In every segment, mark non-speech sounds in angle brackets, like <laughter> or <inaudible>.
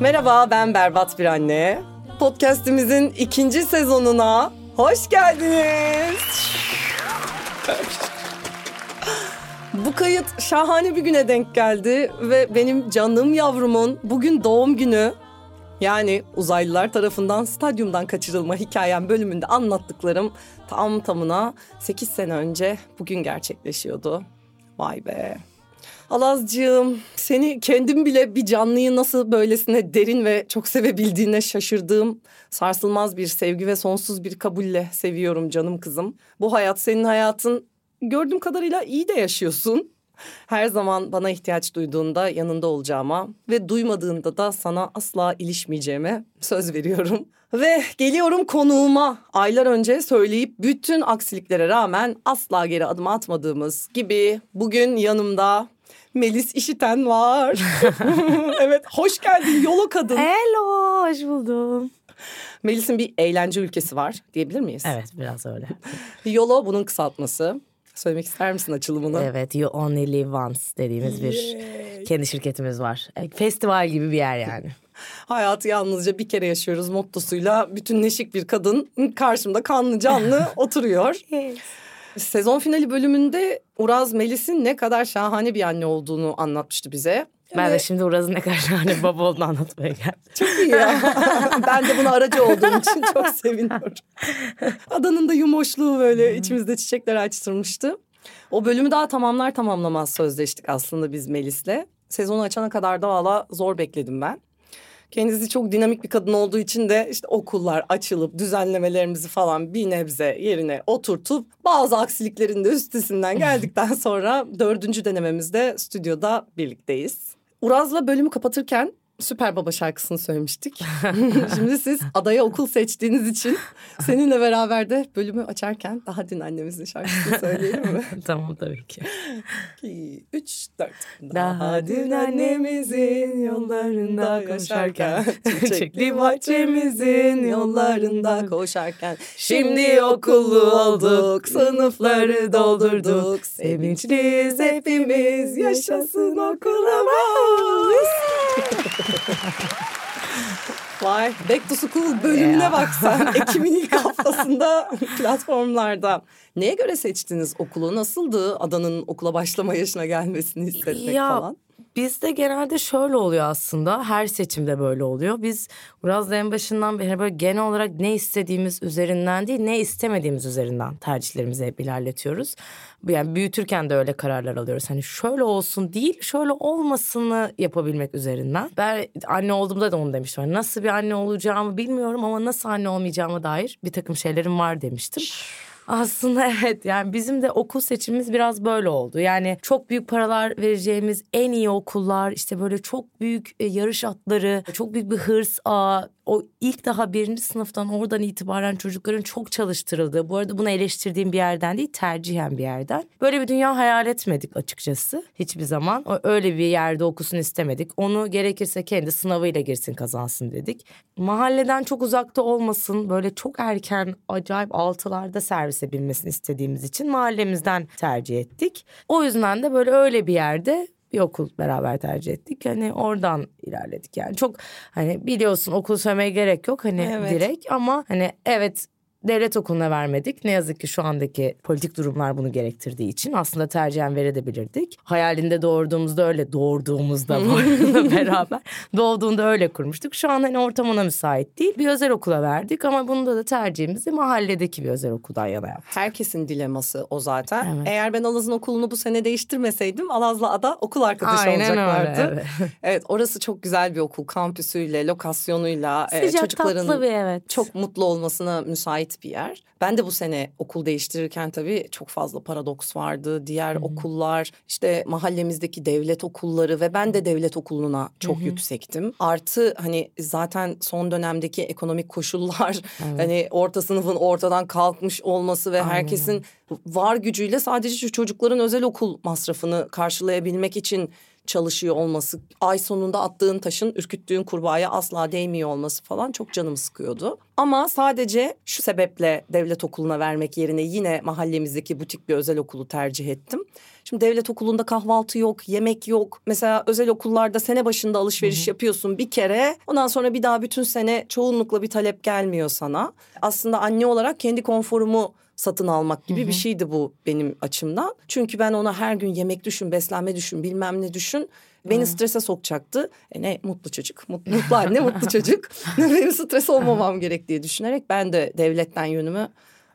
Merhaba ben Berbat Bir Anne. Podcast'imizin ikinci sezonuna hoş geldiniz. Bu kayıt şahane bir güne denk geldi ve benim canım yavrumun bugün doğum günü. Yani uzaylılar tarafından stadyumdan kaçırılma hikayem bölümünde anlattıklarım tam tamına 8 sene önce bugün gerçekleşiyordu. Vay be. Alazcığım seni kendim bile bir canlıyı nasıl böylesine derin ve çok sevebildiğine şaşırdığım sarsılmaz bir sevgi ve sonsuz bir kabulle seviyorum canım kızım. Bu hayat senin hayatın gördüğüm kadarıyla iyi de yaşıyorsun. Her zaman bana ihtiyaç duyduğunda yanında olacağıma ve duymadığında da sana asla ilişmeyeceğime söz veriyorum. Ve geliyorum konuğuma. Aylar önce söyleyip bütün aksiliklere rağmen asla geri adım atmadığımız gibi bugün yanımda Melis İşiten var. <laughs> evet hoş geldin yolo kadın. Hello, hoş buldum. Melis'in bir eğlence ülkesi var diyebilir miyiz? Evet, biraz öyle. Yolo bunun kısaltması. Söylemek ister misin açılımını? Evet, You Only Live Once dediğimiz bir kendi şirketimiz var. E, Festival gibi bir yer yani. <laughs> Hayatı yalnızca bir kere yaşıyoruz mottosuyla bütünleşik bir kadın karşımda kanlı canlı <laughs> oturuyor. Sezon finali bölümünde Uraz Melis'in ne kadar şahane bir anne olduğunu anlatmıştı bize. Ben de şimdi Uraz'ın ne kadar şahane baba olduğunu anlatmaya geldim. <laughs> Çok iyi ya. <laughs> ben de buna aracı olduğum için çok seviniyorum. Adanın da yumoşluğu böyle içimizde çiçekler açtırmıştı. O bölümü daha tamamlar tamamlamaz sözleştik aslında biz Melis'le. Sezonu açana kadar da valla zor bekledim ben. Kendisi çok dinamik bir kadın olduğu için de işte okullar açılıp düzenlemelerimizi falan bir nebze yerine oturtup bazı aksiliklerin de üstesinden <laughs> geldikten sonra dördüncü denememizde stüdyoda birlikteyiz. Uraz'la bölümü kapatırken Süper Baba şarkısını söylemiştik. <laughs> Şimdi siz adaya okul seçtiğiniz için seninle beraber de bölümü açarken daha dün annemizin şarkısını söyleyelim mi? <laughs> tamam tabii ki. İki, üç, dört. Daha dün annemizin yollarında koşarken, <laughs> çiçekli bahçemizin yollarında koşarken, şimdi okullu olduk, sınıfları doldurduk, sevinçliyiz hepimiz, yaşasın okulumuz. <laughs> Vay Back to School bölümüne Ya. bak sen. <laughs> Ekim'in ilk haftasında platformlarda. Neye göre seçtiniz okulu? Nasıldı adanın okula başlama yaşına gelmesini hissetmek Ya, falan? Bizde genelde şöyle oluyor aslında. Her seçimde böyle oluyor. Biz Uraz'la en başından beri böyle genel olarak ne istediğimiz üzerinden değil, ne istemediğimiz üzerinden tercihlerimizi hep ilerletiyoruz. Yani büyütürken de öyle kararlar alıyoruz. Hani şöyle olsun değil, şöyle olmasını yapabilmek üzerinden. Ben anne olduğumda da onu demiştim. Hani nasıl bir anne olacağımı bilmiyorum ama nasıl anne olmayacağıma dair bir takım şeylerim var demiştim. Aslında <laughs> evet yani bizim de okul seçimimiz biraz böyle oldu. Yani çok büyük paralar vereceğimiz en iyi okullar işte böyle çok büyük e, yarış atları, çok büyük bir hırs. O ilk daha birinci sınıftan oradan itibaren çocukların çok çalıştırıldığı. Bu arada bunu eleştirdiğim bir yerden değil tercihen bir yerden. Böyle bir dünya hayal etmedik açıkçası hiçbir zaman. Öyle bir yerde okusun istemedik. Onu gerekirse kendi sınavıyla girsin kazansın dedik. Mahalleden çok uzakta olmasın böyle çok erken acayip altılarda servise binmesini istediğimiz için mahallemizden tercih ettik. O yüzden de böyle öyle bir yerde bir okul beraber tercih ettik. Hani oradan ilerledik yani. Çok hani biliyorsun okul söylemeye gerek yok hani Evet. direkt ama hani evet devlet okuluna vermedik. Ne yazık ki şu andaki politik durumlar bunu gerektirdiği için aslında tercihen verebilirdik. Hayalinde doğurduğumuzda öyle doğurduğumuzda <laughs> beraber doğduğunda öyle kurmuştuk. Şu an hani ortam ona müsait değil. Bir özel okula verdik ama bunda da tercihimizi mahalledeki bir özel okuldan yana yaptık. Herkesin dileması o zaten. Evet. Eğer ben Alaz'ın okulunu bu sene değiştirmeseydim Alaz'la Ada okul arkadaşı olacaklardı. öyle, evet. Evet orası çok güzel bir okul. Kampüsüyle, lokasyonuyla, e, Sıcak çocukların tatlı bir evet. çok mutlu olmasına müsait bir yer. Ben de bu sene okul değiştirirken tabii çok fazla paradoks vardı. Diğer okullar, işte mahallemizdeki devlet okulları ve ben de devlet okuluna çok yüksektim. Artı hani zaten son dönemdeki ekonomik koşullar, hani orta sınıfın ortadan kalkmış olması ve Aynen herkesin var gücüyle sadece şu çocukların özel okul masrafını karşılayabilmek için çalışıyor olması, ay sonunda attığın taşın ürküttüğün kurbağaya asla değmiyor olması falan çok canımı sıkıyordu. Ama sadece şu sebeple devlet okuluna vermek yerine yine mahallemizdeki butik bir özel okulu tercih ettim. Şimdi devlet okulunda kahvaltı yok, yemek yok. Mesela özel okullarda sene başında alışveriş Hı-hı. yapıyorsun bir kere. Ondan sonra bir daha bütün sene çoğunlukla bir talep gelmiyor sana. Aslında anne olarak kendi konforumu satın almak gibi Hı-hı. bir şeydi bu benim açımdan. Çünkü ben ona her gün yemek düşün, beslenme düşün, bilmem ne düşün. Beni Hı. strese sokacaktı. E ne mutlu çocuk, mutlu, mutlu anne, <laughs> mutlu çocuk. <laughs> <laughs> Benim stres olmamam gerek diye düşünerek ben de devletten yönümü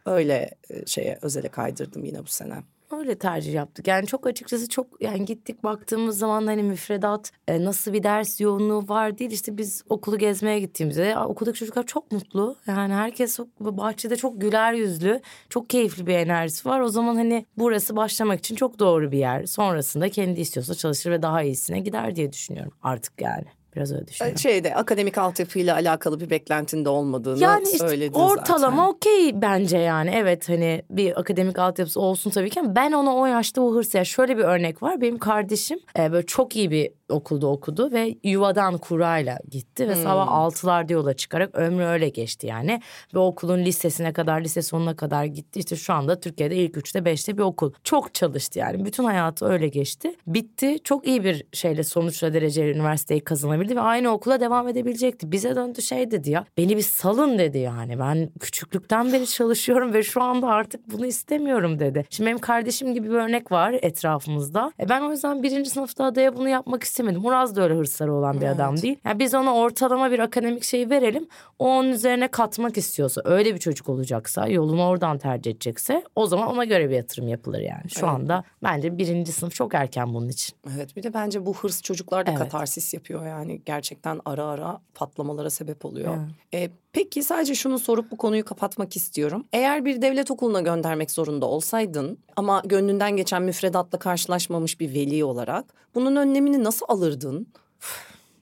öyle e, şeye özele kaydırdım yine bu sene öyle tercih yaptık. Yani çok açıkçası çok yani gittik baktığımız zaman hani müfredat e, nasıl bir ders yoğunluğu var değil. İşte biz okulu gezmeye gittiğimizde okuldaki çocuklar çok mutlu. Yani herkes bahçede çok güler yüzlü, çok keyifli bir enerjisi var. O zaman hani burası başlamak için çok doğru bir yer. Sonrasında kendi istiyorsa çalışır ve daha iyisine gider diye düşünüyorum artık yani. Biraz öyle düşünüyorum. Şeyde akademik altyapıyla alakalı bir beklentinde olmadığını yani işte söyledin ortalama okey bence yani. Evet hani bir akademik altyapısı olsun tabii ki ama ben ona o yaşta o hırsı. Yani şöyle bir örnek var. Benim kardeşim e, böyle çok iyi bir okulda okudu ve yuvadan kurayla gitti ve hmm. sabah altılarda yola çıkarak ömrü öyle geçti yani. Ve okulun lisesine kadar lise sonuna kadar gitti. İşte şu anda Türkiye'de ilk üçte beşte bir okul. Çok çalıştı yani bütün hayatı öyle geçti. Bitti çok iyi bir şeyle sonuçla dereceli üniversiteyi kazanabildi ve aynı okula devam edebilecekti. Bize döndü şey dedi ya beni bir salın dedi yani ben küçüklükten beri çalışıyorum ve şu anda artık bunu istemiyorum dedi. Şimdi benim kardeşim gibi bir örnek var etrafımızda. E ben o yüzden birinci sınıfta adaya bunu yapmak istedim istemedim. Muraz da öyle hırsları olan bir evet. adam değil. Yani biz ona ortalama bir akademik şeyi verelim. O onun üzerine katmak istiyorsa, öyle bir çocuk olacaksa, yolunu oradan tercih edecekse o zaman ona göre bir yatırım yapılır yani. Şu evet. anda bence birinci sınıf çok erken bunun için. Evet bir de bence bu hırs çocuklarda evet. katarsis yapıyor yani. Gerçekten ara ara patlamalara sebep oluyor. Evet. E, Peki sadece şunu sorup bu konuyu kapatmak istiyorum. Eğer bir devlet okuluna göndermek zorunda olsaydın ama gönlünden geçen müfredatla karşılaşmamış bir veli olarak bunun önlemini nasıl alırdın?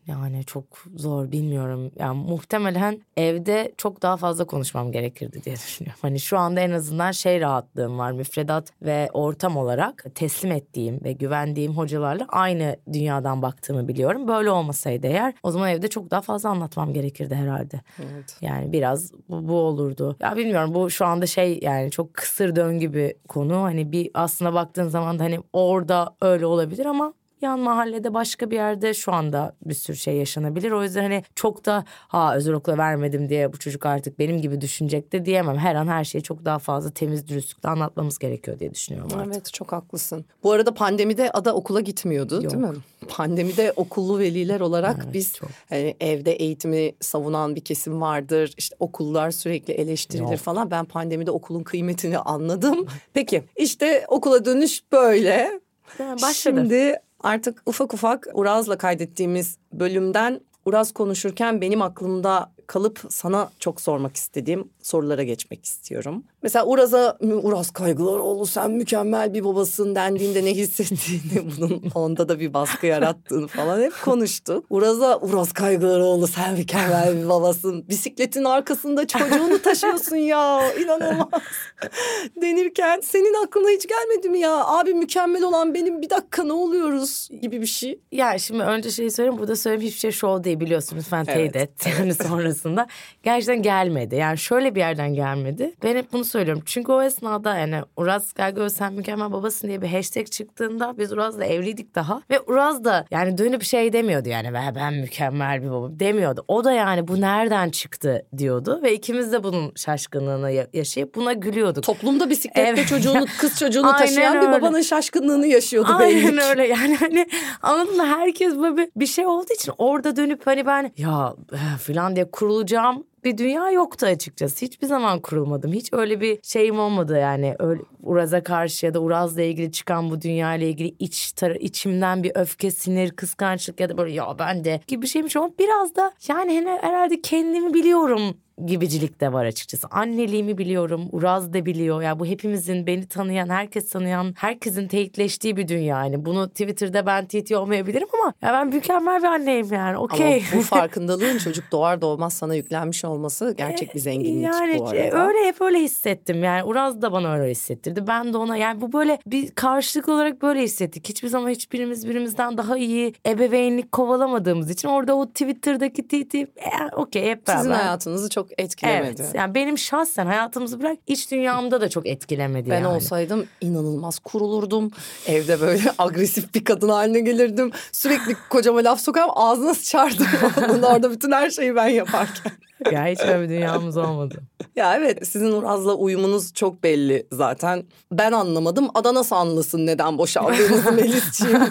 Yani çok zor bilmiyorum. Yani muhtemelen evde çok daha fazla konuşmam gerekirdi diye düşünüyorum. Hani şu anda en azından şey rahatlığım var. Müfredat ve ortam olarak teslim ettiğim ve güvendiğim hocalarla aynı dünyadan baktığımı biliyorum. Böyle olmasaydı eğer o zaman evde çok daha fazla anlatmam gerekirdi herhalde. Evet. Yani biraz bu, bu olurdu. Ya bilmiyorum bu şu anda şey yani çok kısır döngü bir konu. Hani bir aslına baktığın zaman da hani orada öyle olabilir ama yan mahallede başka bir yerde şu anda bir sürü şey yaşanabilir. O yüzden hani çok da ha özel okula vermedim diye bu çocuk artık benim gibi düşünecek de diyemem. Her an her şeyi çok daha fazla temiz dürüstlükle anlatmamız gerekiyor diye düşünüyorum artık. Evet çok haklısın. Bu arada pandemide ada okula gitmiyordu Yok. değil mi? Pandemide okullu veliler olarak evet, biz çok. hani evde eğitimi savunan bir kesim vardır. İşte okullar sürekli eleştirilir Yok. falan. Ben pandemide okulun kıymetini anladım. Peki işte okula dönüş böyle. Başladı. Şimdi Artık ufak ufak Uraz'la kaydettiğimiz bölümden Uraz konuşurken benim aklımda kalıp sana çok sormak istediğim sorulara geçmek istiyorum. Mesela Uraz'a Uraz Kaygılaroğlu sen mükemmel bir babasın dendiğinde ne hissettiğini <laughs> bunun onda da bir baskı yarattığını falan hep konuştu. Uraz'a Uraz Kaygılaroğlu sen mükemmel bir babasın. Bisikletin arkasında çocuğunu taşıyorsun ya inanılmaz. <laughs> Denirken senin aklına hiç gelmedi mi ya? Abi mükemmel olan benim bir dakika ne oluyoruz gibi bir şey. Ya şimdi önce şeyi söyleyeyim burada söyleyeyim hiçbir şey show değil biliyorsunuz. Ben evet. teyit et yani sonrasında. Gerçekten gelmedi. Yani şöyle bir yerden gelmedi. Ben hep bunu söylüyorum. Çünkü o esnada yani Uraz Gergöz sen mükemmel babasın diye bir hashtag çıktığında biz Uraz'la evliydik daha. Ve Uraz da yani dönüp şey demiyordu yani ben, mükemmel bir babam demiyordu. O da yani bu nereden çıktı diyordu. Ve ikimiz de bunun şaşkınlığını yaşayıp buna gülüyorduk. Toplumda bisikletle evet. çocuğunu kız çocuğunu <laughs> taşıyan öyle. bir babanın şaşkınlığını yaşıyordu Aynen belli öyle yani hani anladın herkes böyle bir şey olduğu için orada dönüp hani ben ya eh, filan diye kurulacağım bir dünya yoktu açıkçası. Hiçbir zaman kurulmadım. Hiç öyle bir şeyim olmadı yani. Öyle Uraz'a karşı ya da Uraz'la ilgili çıkan bu dünya ile ilgili iç tar içimden bir öfke, sinir, kıskançlık ya da böyle ya ben de gibi bir şeymiş ama biraz da yani herhalde kendimi biliyorum gibicilik de var açıkçası. Anneliğimi biliyorum, Uraz da biliyor. Yani bu hepimizin beni tanıyan, herkes tanıyan, herkesin teyitleştiği bir dünya. Yani bunu Twitter'da ben TT olmayabilirim ama ya ben mükemmel bir anneyim yani. Okey. Ama bu <laughs> farkındalığın çocuk doğar doğmaz sana yüklenmiş olması gerçek bir zenginlik yani, bu arada. Öyle hep öyle hissettim. Yani Uraz da bana öyle hissetti hissettirdi. Ben de ona yani bu böyle bir karşılık olarak böyle hissettik. Hiçbir zaman hiçbirimiz birimizden daha iyi ebeveynlik kovalamadığımız için orada o Twitter'daki titi e, okey hep beraber. Sizin hayatınızı çok etkilemedi. Evet. Yani benim şahsen hayatımızı bırak iç dünyamda da çok etkilemedi Ben yani. olsaydım inanılmaz kurulurdum. Evde böyle <laughs> agresif bir kadın haline gelirdim. Sürekli kocama laf sokarım ağzına sıçardım. <laughs> Onun orada bütün her şeyi ben yaparken. ya hiç öyle bir dünyamız olmadı. Ya evet sizin Uraz'la uyumunuz çok belli zaten. Ben anlamadım. Ada nasıl anlasın neden boşandığınızı <laughs> Melis'ciğim.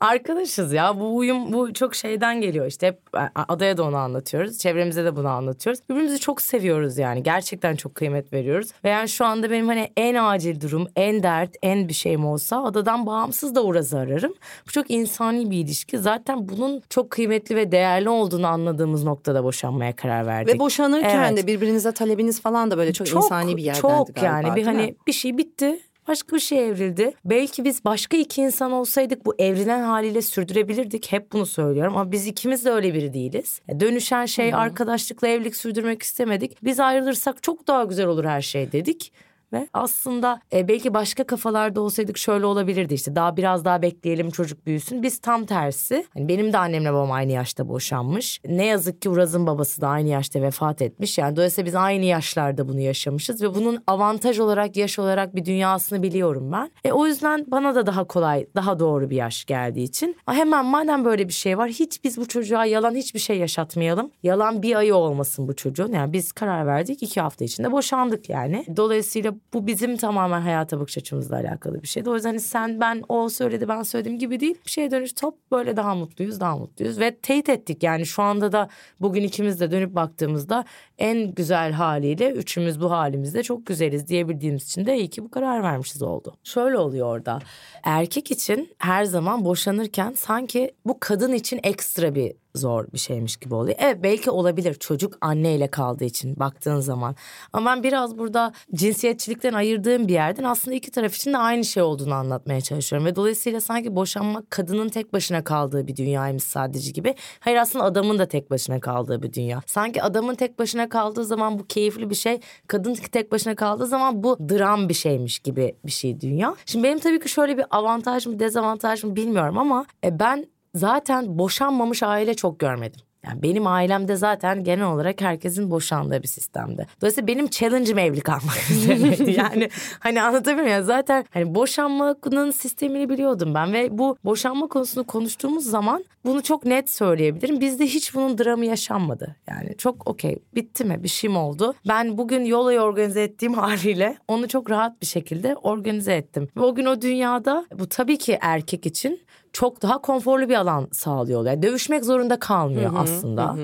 Arkadaşız ya bu uyum bu çok şeyden geliyor işte hep adaya da onu anlatıyoruz. Çevremize de bunu anlatıyoruz. Birbirimizi çok seviyoruz yani gerçekten çok kıymet veriyoruz. Ve yani şu anda benim hani en acil durum, en dert, en bir şeyim olsa adadan bağımsız da Uraz'ı ararım. Bu çok insani bir ilişki. Zaten bunun çok kıymetli ve değerli olduğunu anladığımız noktada boşanmaya karar verdik. Ve boşanırken Evet. de birbirinize talebiniz falan da böyle çok, insani bir yerdendi Çok galiba, yani bir hani mi? bir şey bitti. Başka bir şey evrildi. Belki biz başka iki insan olsaydık bu evrilen haliyle sürdürebilirdik. Hep bunu söylüyorum ama biz ikimiz de öyle biri değiliz. E, Dönüşen şey arkadaşlıkla evlilik sürdürmek istemedik. Biz ayrılırsak çok daha güzel olur her şey dedik. Ve aslında e, belki başka kafalarda olsaydık şöyle olabilirdi işte daha biraz daha bekleyelim çocuk büyüsün. Biz tam tersi. Hani benim de annemle babam aynı yaşta boşanmış. Ne yazık ki Uraz'ın babası da aynı yaşta vefat etmiş. Yani dolayısıyla biz aynı yaşlarda bunu yaşamışız ve bunun avantaj olarak yaş olarak bir dünyasını biliyorum ben. E, o yüzden bana da daha kolay daha doğru bir yaş geldiği için hemen madem böyle bir şey var hiç biz bu çocuğa yalan hiçbir şey yaşatmayalım. Yalan bir ayı olmasın bu çocuğun. Yani biz karar verdik iki hafta içinde boşandık yani. Dolayısıyla bu bizim tamamen hayata bakış açımızla alakalı bir şeydi. O yüzden hani sen ben o söyledi ben söylediğim gibi değil. Bir şeye dönüş top böyle daha mutluyuz daha mutluyuz. Ve teyit ettik yani şu anda da bugün ikimiz de dönüp baktığımızda en güzel haliyle üçümüz bu halimizde çok güzeliz diyebildiğimiz için de iyi ki bu karar vermişiz oldu. Şöyle oluyor orada. Erkek için her zaman boşanırken sanki bu kadın için ekstra bir zor bir şeymiş gibi oluyor. Evet belki olabilir çocuk anneyle kaldığı için baktığın zaman. Ama ben biraz burada cinsiyetçilikten ayırdığım bir yerden aslında iki taraf için de aynı şey olduğunu anlatmaya çalışıyorum. Ve dolayısıyla sanki boşanmak kadının tek başına kaldığı bir dünyaymış sadece gibi. Hayır aslında adamın da tek başına kaldığı bir dünya. Sanki adamın tek başına kaldığı zaman bu keyifli bir şey. Kadın tek başına kaldığı zaman bu dram bir şeymiş gibi bir şey dünya. Şimdi benim tabii ki şöyle bir avantaj mı dezavantaj mı bilmiyorum ama e, ben zaten boşanmamış aile çok görmedim. Yani benim ailemde zaten genel olarak herkesin boşandığı bir sistemde. Dolayısıyla benim challenge'ım evli kalmak <laughs> üzerineydi. yani hani anlatabiliyor muyum? Zaten hani boşanmanın sistemini biliyordum ben ve bu boşanma konusunu konuştuğumuz zaman bunu çok net söyleyebilirim. Bizde hiç bunun dramı yaşanmadı. Yani çok okey bitti mi bir şey mi oldu? Ben bugün yolayı organize ettiğim <laughs> haliyle onu çok rahat bir şekilde organize ettim. Ve o gün o dünyada bu tabii ki erkek için çok daha konforlu bir alan sağlıyor. Yani dövüşmek zorunda kalmıyor aslında.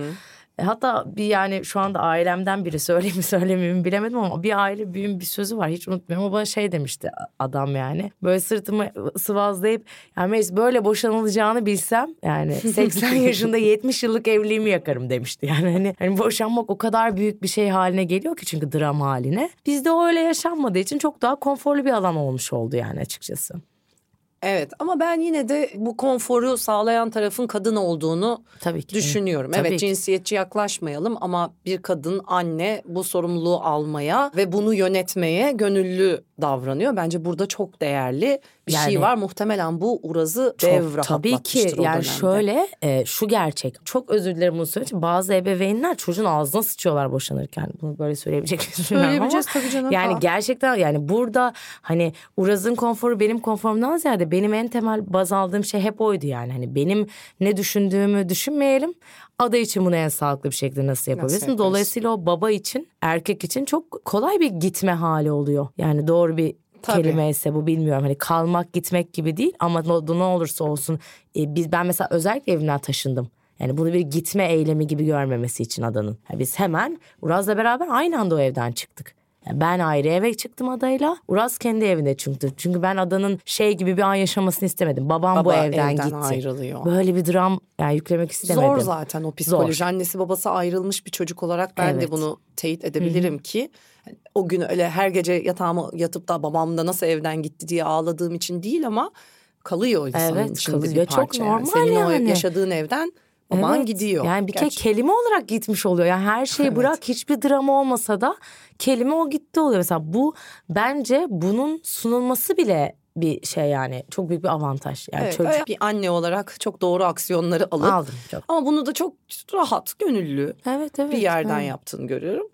E, Hatta bir yani şu anda ailemden biri söyleyeyim mi <laughs> söylemeyeyim mi bilemedim ama bir aile büyüğün bir sözü var hiç unutmuyorum. O bana şey demişti adam yani böyle sırtımı sıvazlayıp yani Melis böyle boşanılacağını bilsem yani <laughs> 80 yaşında 70 yıllık evliliğimi yakarım demişti. Yani hani, hani boşanmak o kadar büyük bir şey haline geliyor ki çünkü dram haline. Bizde o öyle yaşanmadığı için çok daha konforlu bir alan olmuş oldu yani açıkçası. Evet ama ben yine de bu konforu sağlayan tarafın kadın olduğunu Tabii ki. düşünüyorum. Tabii evet ki. cinsiyetçi yaklaşmayalım ama bir kadın anne bu sorumluluğu almaya ve bunu yönetmeye gönüllü davranıyor. Bence burada çok değerli bir şey Yani- var. Muhtemelen bu Uraz'ı Çok, dev tabii ki yani dönemde. şöyle e, şu gerçek çok özür dilerim bunu söyleyeyim bazı ebeveynler çocuğun ağzına sıçıyorlar boşanırken bunu böyle söyleyebilecek bilmiyorum ama Söyleyebileceğiz tabii canım. yani Aa. gerçekten yani burada hani Uraz'ın konforu benim konforumdan ziyade benim en temel baz aldığım şey hep oydu yani hani benim ne düşündüğümü düşünmeyelim ada için bunu en sağlıklı bir şekilde nasıl yapabilirsin yaparız? dolayısıyla o baba için erkek için çok kolay bir gitme hali oluyor yani doğru bir Tabii. kelime ise bu bilmiyorum. Hani kalmak gitmek gibi değil ama ne, ne olursa olsun e, biz ben mesela özellikle evimden taşındım. Yani bunu bir gitme eylemi gibi görmemesi için adanın. Yani biz hemen Uraz'la beraber aynı anda o evden çıktık. Yani ben ayrı eve çıktım adayla. Uraz kendi evine çıktı. Çünkü ben adanın şey gibi bir an yaşamasını istemedim. Babam bu Baba evden, evden gitti. ayrılıyor. Böyle bir dram yani yüklemek istemedim. Zor zaten o psikoloji. Annesi babası ayrılmış bir çocuk olarak ben de Evet. bunu teyit edebilirim ki hani o gün öyle her gece yatağıma yatıp da babam da nasıl evden gitti diye ağladığım için değil ama kalıyor insanın Evet, içinde kalıyor. bir Çok parça. yani. normal Senin o yani. yaşadığın evden Baban Evet. gidiyor. Yani bir kere kelime olarak gitmiş oluyor. Yani her <laughs> şeyi Evet. bırak hiçbir drama olmasa da kelime o gitti oluyor. Mesela bu bence bunun sunulması bile bir şey yani çok büyük bir avantaj. Yani Evet, çocuk bir anne olarak çok doğru aksiyonları alıp aldım çok. ama bunu da çok rahat, gönüllü Evet evet. bir yerden evet. yaptığını görüyorum.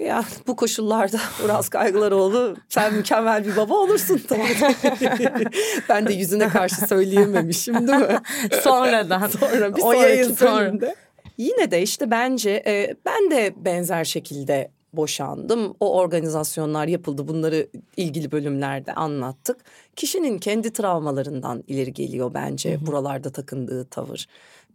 Ya bu koşullarda <laughs> Uras Kaygılaroğlu sen mükemmel bir baba olursun <laughs> tabii. ben de yüzüne karşı söyleyememişim değil mi? <laughs> Sonradan. Sonra bir O sonraki sonra. Yine de işte bence e, ben de benzer şekilde boşandım. O organizasyonlar yapıldı. Bunları ilgili bölümlerde anlattık. Kişinin kendi travmalarından ileri geliyor bence buralarda takındığı tavır.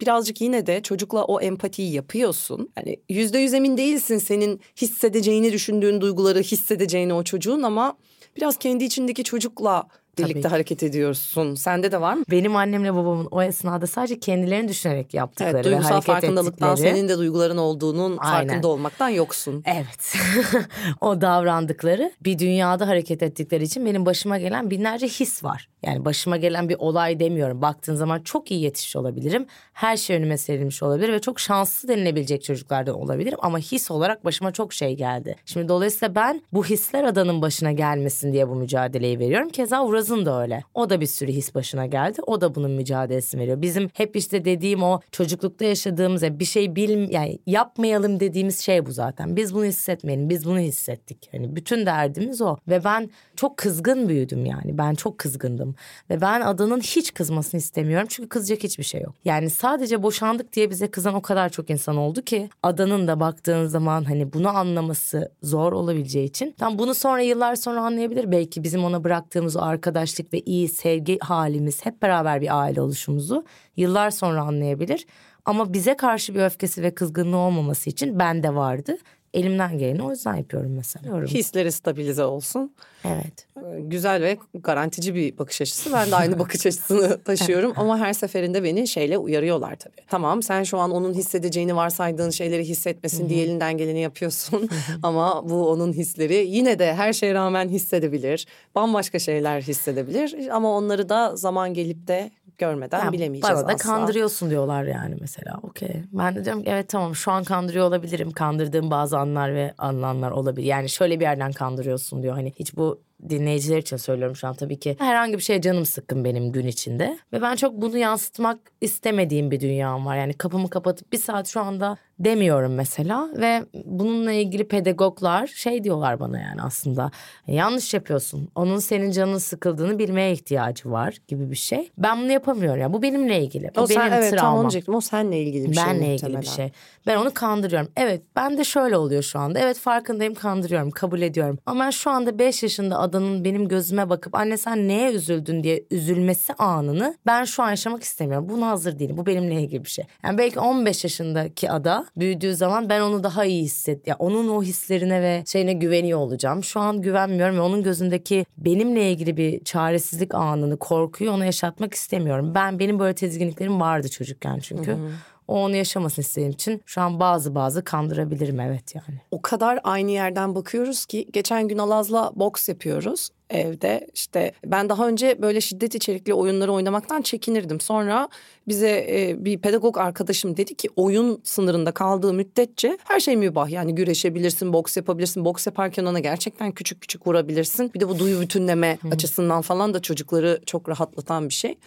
Birazcık yine de çocukla o empatiyi yapıyorsun. Hani yüzde yüz emin değilsin senin hissedeceğini düşündüğün duyguları hissedeceğini o çocuğun ama biraz kendi içindeki çocukla birlikte ki. hareket ediyorsun. Sende de var mı? Benim annemle babamın o esnada sadece kendilerini düşünerek yaptıkları Evet, ve duygusal hareket farkındalıktan ettikleri. senin de duyguların olduğunun Aynen. farkında olmaktan yoksun. Evet. <laughs> o davrandıkları bir dünyada hareket ettikleri için benim başıma gelen binlerce his var. Yani başıma gelen bir olay demiyorum. Baktığın zaman çok iyi yetişmiş olabilirim. Her şey önüme serilmiş olabilir ve çok şanslı denilebilecek çocuklardan olabilirim. Ama his olarak başıma çok şey geldi. Şimdi dolayısıyla ben bu hisler adanın başına gelmesin diye bu mücadeleyi veriyorum. Keza Uraz'ın da öyle. O da bir sürü his başına geldi. O da bunun mücadelesini veriyor. Bizim hep işte dediğim o çocuklukta yaşadığımız yani bir şey bil yani yapmayalım dediğimiz şey bu zaten. Biz bunu hissetmeyelim. Biz bunu hissettik. Hani bütün derdimiz o. Ve ben çok kızgın büyüdüm yani. Ben çok kızgındım. Ve ben adanın hiç kızmasını istemiyorum. Çünkü kızacak hiçbir şey yok. Yani sadece boşandık diye bize kızan o kadar çok insan oldu ki adanın da baktığın zaman hani bunu anlaması zor olabileceği için. Tam bunu sonra yıllar sonra anlayabilir. Belki bizim ona bıraktığımız o arkadaşlık ve iyi sevgi halimiz hep beraber bir aile oluşumuzu yıllar sonra anlayabilir. Ama bize karşı bir öfkesi ve kızgınlığı olmaması için bende vardı. Elimden geleni o yüzden yapıyorum mesela. Hisleri stabilize olsun. Evet. Ee, Güzel ve garantici bir bakış açısı. Ben de aynı <laughs> bakış açısını taşıyorum ama her seferinde beni şeyle uyarıyorlar tabii. Tamam sen şu an onun hissedeceğini varsaydığın şeyleri hissetmesin diye elinden geleni yapıyorsun. <laughs> ama bu onun hisleri yine de her şeye rağmen hissedebilir. Bambaşka şeyler hissedebilir ama onları da zaman gelip de görmeden Yani bilemeyeceğiz Bana da asla. kandırıyorsun diyorlar yani mesela. Okey. Ben de diyorum ki evet tamam şu an kandırıyor olabilirim. Kandırdığım bazı anlar ve anlamlar olabilir. Yani şöyle bir yerden kandırıyorsun diyor. Hani hiç bu dinleyiciler için söylüyorum şu an tabii ki. Herhangi bir şeye canım sıkkın benim gün içinde. Ve ben çok bunu yansıtmak istemediğim bir dünyam var. Yani kapımı kapatıp bir saat şu anda demiyorum mesela. Ve bununla ilgili pedagoglar şey diyorlar bana yani aslında. Yanlış yapıyorsun. Onun senin canın sıkıldığını bilmeye ihtiyacı var gibi bir şey. Ben bunu yapamıyorum. Yani bu benimle ilgili. Bu O sen, benim evet tam travmam. onu diyecektim. O seninle ilgili bir şey Benle ilgili bir şey. Ben onu kandırıyorum. Evet ben de şöyle oluyor şu anda. Evet farkındayım kandırıyorum kabul ediyorum. Ama ben şu anda 5 yaşında adanın benim gözüme bakıp anne sen neye üzüldün diye üzülmesi anını ben şu an yaşamak istemiyorum. Buna hazır değilim. Bu benimle ilgili bir şey. Yani belki 15 yaşındaki ada büyüdüğü zaman ben onu daha iyi hisset. Ya onun o hislerine ve şeyine güveniyor olacağım. Şu an güvenmiyorum ve onun gözündeki benimle ilgili bir çaresizlik anını, korkuyu ona yaşatmak istemiyorum. Ben benim böyle tezginliklerim vardı çocukken çünkü. O onu yaşamasını istediğim için şu an bazı bazı kandırabilirim evet yani. o kadar aynı yerden bakıyoruz ki geçen gün Alaz'la boks yapıyoruz evde işte ben daha önce böyle şiddet içerikli oyunları oynamaktan çekinirdim. Sonra bize e, bir pedagog arkadaşım dedi ki oyun sınırında kaldığı müddetçe her şey mübah. Yani güreşebilirsin, boks yapabilirsin. Boks yaparken ona gerçekten küçük küçük vurabilirsin. Bir de bu duyu bütünleme açısından falan da çocukları çok rahatlatan bir şey.